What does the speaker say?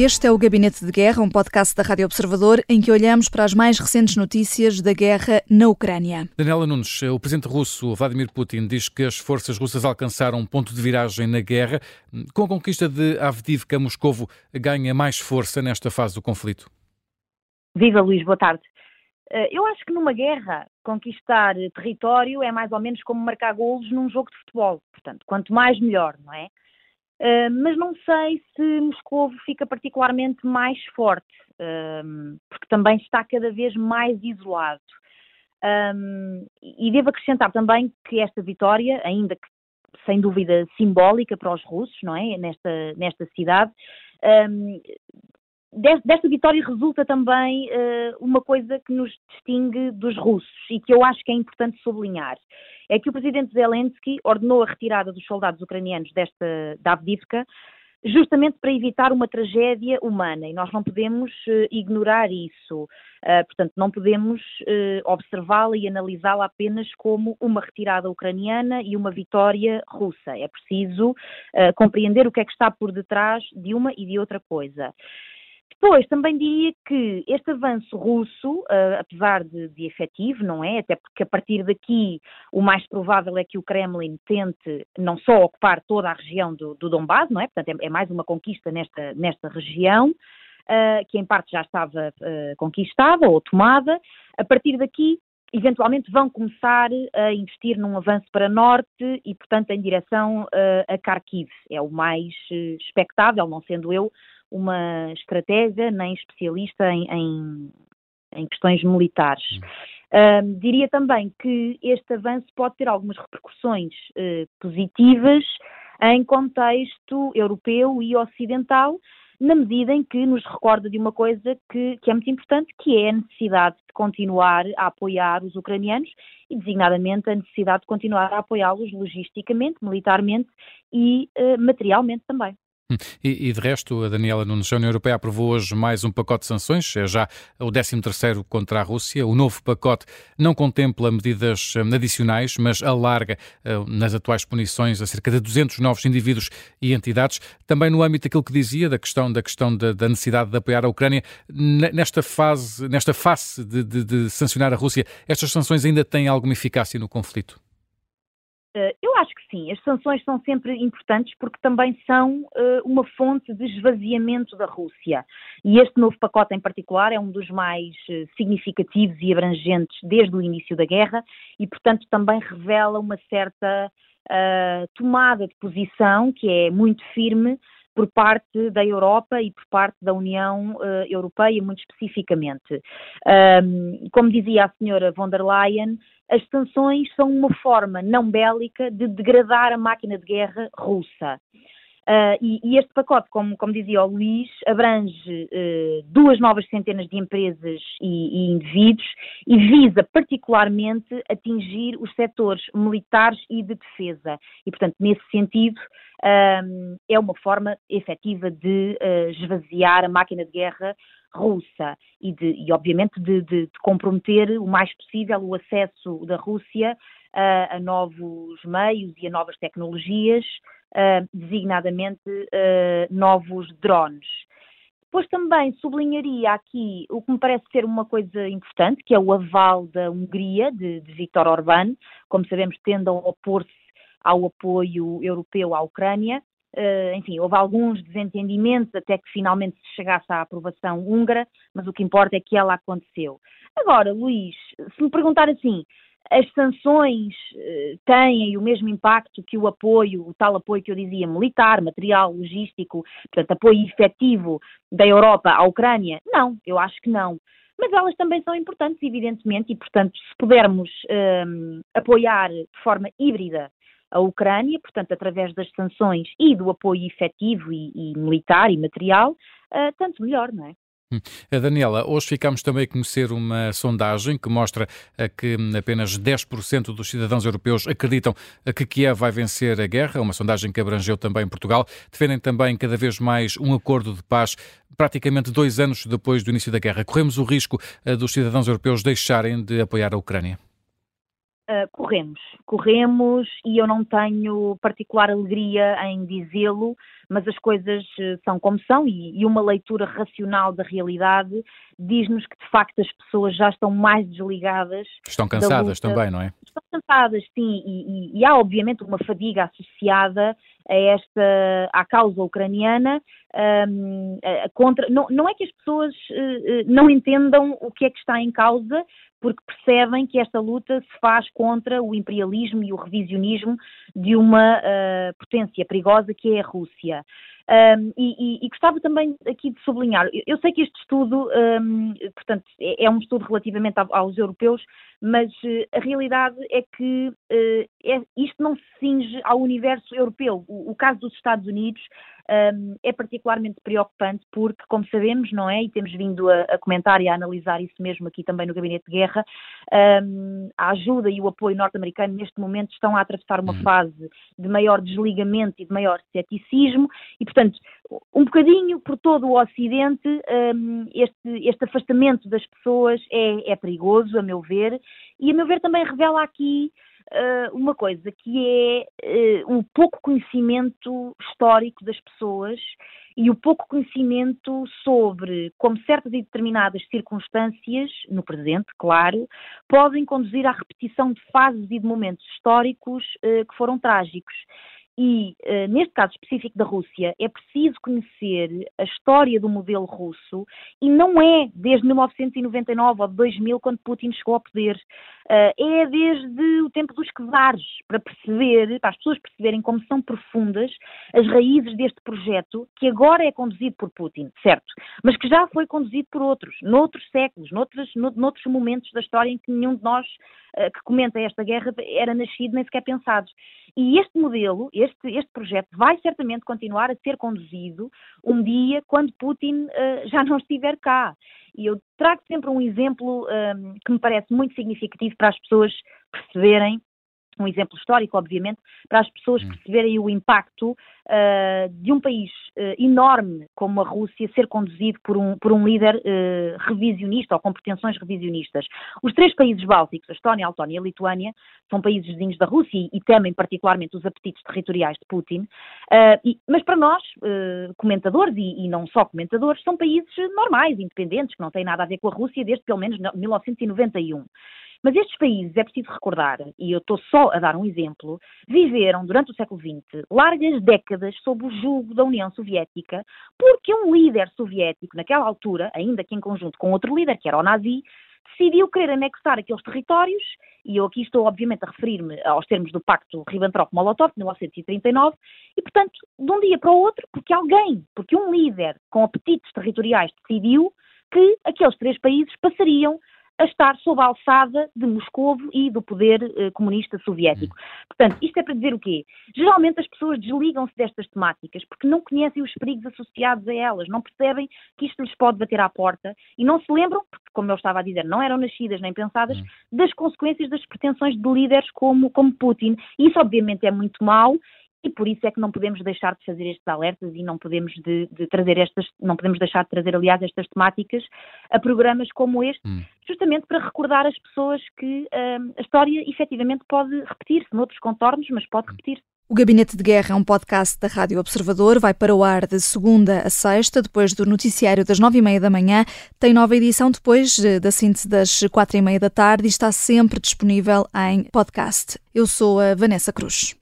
Este é o Gabinete de Guerra, um podcast da Rádio Observador em que olhamos para as mais recentes notícias da guerra na Ucrânia. Daniela Nunes, o presidente russo Vladimir Putin diz que as forças russas alcançaram um ponto de viragem na guerra. Com a conquista de Avdivka, Moscovo ganha mais força nesta fase do conflito. Viva Luís, boa tarde. Eh, eu acho que numa guerra, conquistar território é mais ou menos como marcar golos num jogo de futebol. Portanto, quanto mais, melhor, não é? Uh, mas não sei se Moscou fica particularmente mais forte, uh, porque também está cada vez mais isolado. Um, e devo acrescentar também que esta vitória, ainda que sem dúvida simbólica para os russos, não é? Nesta, nesta cidade, desta vitória resulta também uh, uma coisa que nos distingue dos russos e que eu acho que é importante sublinhar. É que o presidente Zelensky ordenou a retirada dos soldados ucranianos desta da Avdivka justamente para evitar uma tragédia humana e nós não podemos uh, ignorar isso. Uh, portanto, não podemos observá-la e analisá-la apenas como uma retirada ucraniana e uma vitória russa. É preciso compreender o que é que está por detrás de uma e de outra coisa. Depois, também diria que este avanço russo, uh, apesar de, de, efetivo, não é? Até porque a partir daqui o mais provável é que o Kremlin tente não só ocupar toda a região do, do Donbass, não é? Portanto, é, é mais uma conquista nesta, nesta região, uh, que em parte já estava uh, conquistada ou tomada. A partir daqui, eventualmente vão começar a investir num avanço para norte e, portanto, em direção a Kharkiv. É o mais expectável, não sendo eu uma estratégia nem especialista em, em, em questões militares. Uh, diria também que este avanço pode ter algumas repercussões uh, positivas em contexto europeu e ocidental, na medida em que nos recorda de uma coisa que, que, é muito importante, que é a necessidade de continuar a apoiar os ucranianos e, designadamente, a necessidade de continuar a apoiá-los logisticamente, militarmente e uh, materialmente também. E, e, de resto, a Daniela Nunes, a União Europeia aprovou hoje mais um pacote de sanções, é já o 13º contra a Rússia. O novo pacote não contempla medidas hum, adicionais, mas alarga hum, nas atuais punições a cerca de 200 novos indivíduos e entidades. Também no âmbito daquilo que dizia, da questão da, questão da, da necessidade de apoiar a Ucrânia, nesta fase, nesta face de, de, de sancionar a Rússia, estas sanções ainda têm alguma eficácia no conflito? Eh, eu acho que sim, as sanções são sempre importantes porque também são uh, uma fonte de esvaziamento da Rússia. E este novo pacote em particular é um dos mais uh, significativos e abrangentes desde o início da guerra e, portanto, também revela uma certa uh, tomada de posição que é muito firme por parte da Europa e por parte da União uh, Europeia, muito especificamente. Um, como dizia a senhora von der Leyen, as sanções são uma forma não bélica de degradar a máquina de guerra russa. Uh, e, e, este pacote, como, como, dizia o Luís, abrange uh, duas novas centenas de empresas e, e, indivíduos e visa particularmente atingir os setores militares e de defesa. E, portanto, nesse sentido, uh, é uma forma efetiva de esvaziar a máquina de guerra russa e, de, e obviamente, de, de, de, comprometer o mais possível o acesso da Rússia a, a novos meios e a novas tecnologias, designadamente novos drones. Depois também sublinharia aqui o que me parece ser uma coisa importante, que é o aval da Hungria, de, de Viktor Orbán, como sabemos, tende a opor-se ao apoio europeu à Ucrânia, Uh, enfim, houve alguns desentendimentos até que finalmente se chegasse à aprovação húngara, mas o que importa é que ela aconteceu. Agora, Luís, se me perguntar assim, as sanções uh, têm o mesmo impacto que o apoio, o tal apoio que eu dizia, militar, material, logístico, portanto, apoio efetivo da Europa à Ucrânia? Não, eu acho que não. Mas elas também são importantes, evidentemente, e, portanto, se pudermos uh, apoiar de forma híbrida a Ucrânia, portanto, através das sanções e do apoio efetivo e, e militar e material, uh, tanto melhor, não é? Hum. Eh, Daniela, hoje ficamos também a conhecer uma sondagem que mostra eh, que apenas 10% dos cidadãos europeus acreditam que Kiev vai vencer a guerra, uma sondagem que abrangeu também Portugal. Defendem também cada vez mais um acordo de paz praticamente dois anos depois do início da guerra. Corremos o risco dos cidadãos europeus deixarem de apoiar a Ucrânia? Uh, corremos, corremos e eu não tenho particular alegria em dizê-lo, mas as coisas uh, são como são e, e, uma leitura racional da realidade diz-nos que de facto as pessoas já estão mais desligadas. Estão cansadas também, não é? Estão cansadas, sim, e, e, e há obviamente uma fadiga associada a esta, à causa ucraniana, um, contra, não, não é que as pessoas uh, não entendam o que é que está em causa, porque percebem que esta luta se faz contra o imperialismo e o revisionismo de uma uh, potência perigosa que é a Rússia. Um, e, e, e, gostava também aqui de sublinhar, eu, eu sei que este estudo, um, portanto, é, é, um estudo relativamente aos europeus, mas uh, a realidade é que uh, é, isto não se cinge ao universo europeu. O, o caso dos Estados Unidos um, é particularmente preocupante porque, como sabemos, não é? E temos vindo a, a, comentar e a analisar isso mesmo aqui também no Gabinete de Guerra, a ajuda e o apoio norte-americano neste momento estão a atravessar uma uhum. fase de maior desligamento e de maior ceticismo e, portanto, um bocadinho por todo o Ocidente, um, este, este afastamento das pessoas é, é perigoso, a meu ver, e a meu ver também revela aqui uh, uma coisa que é uh, o pouco conhecimento histórico das pessoas e o pouco conhecimento sobre como certas e determinadas circunstâncias, no presente, claro, podem conduzir à repetição de fases e de momentos históricos uh, que foram trágicos. E, uh, neste caso específico da Rússia, é preciso conhecer a história do modelo russo e não é desde 1999 ou 2000, quando Putin chegou ao poder. Uh, é desde o tempo dos czares, para perceber, para as pessoas perceberem como são profundas as raízes deste projeto, que agora é conduzido por Putin, certo, mas que já foi conduzido por outros, noutros séculos, noutros, noutros momentos da história em que nenhum de nós uh, que comenta esta guerra era nascido nem sequer pensado. E este modelo, este, este projeto, vai certamente continuar a ser conduzido um dia quando Putin uh, já não estiver cá. E eu trago sempre um exemplo um, que me parece muito significativo para as pessoas perceberem um exemplo histórico, obviamente, para as pessoas hum. perceberem o impacto uh, de um país uh, enorme como a Rússia ser conduzido por um, por um líder uh, revisionista ou com pretensões revisionistas. Os três países bálticos, a Estónia, a Letónia e a Lituânia, são países vizinhos da Rússia e, e temem particularmente os apetites territoriais de Putin, e, mas para nós, comentadores e, e, não só comentadores, são países normais, independentes, que não têm nada a ver com a Rússia desde pelo menos 1991. Mas estes países, é preciso recordar, e eu estou só a dar um exemplo, viveram durante o século XX largas décadas sob o jugo da União Soviética, porque um líder soviético, naquela altura, ainda que em conjunto com outro líder, que era o nazi, decidiu querer anexar aqueles territórios, e eu aqui estou obviamente a referir-me aos termos do Pacto Ribbentrop-Molotov, de 1939, e portanto, de um dia para o outro, porque alguém, porque um líder com apetites territoriais decidiu que aqueles três países passariam a estar sob a alçada de Moscovo e do poder eh, comunista soviético. Portanto, isto é para dizer o quê? Geralmente as pessoas desligam-se destas temáticas porque não conhecem os perigos associados a elas, não percebem que isto lhes pode bater à porta e não se lembram, porque, como eu estava a dizer, não eram nascidas nem pensadas, das consequências das pretensões de líderes como, como Putin. Isso, obviamente, é muito mau e por isso é que não podemos deixar de fazer estes alertas e não podemos de, de trazer estas, não podemos deixar de trazer, aliás, estas temáticas a programas como este, hum. Justamente para recordar as pessoas que hum, a história efetivamente pode repetir-se noutros contornos, mas pode repetir-se. O Gabinete de Guerra é um podcast da Rádio Observador. Vai para o ar de segunda a sexta, depois do noticiário das nove e meia da manhã. Tem nova edição depois eh, da síntese das quatro e meia da tarde e está sempre disponível em podcast. Eu sou a Vanessa Cruz.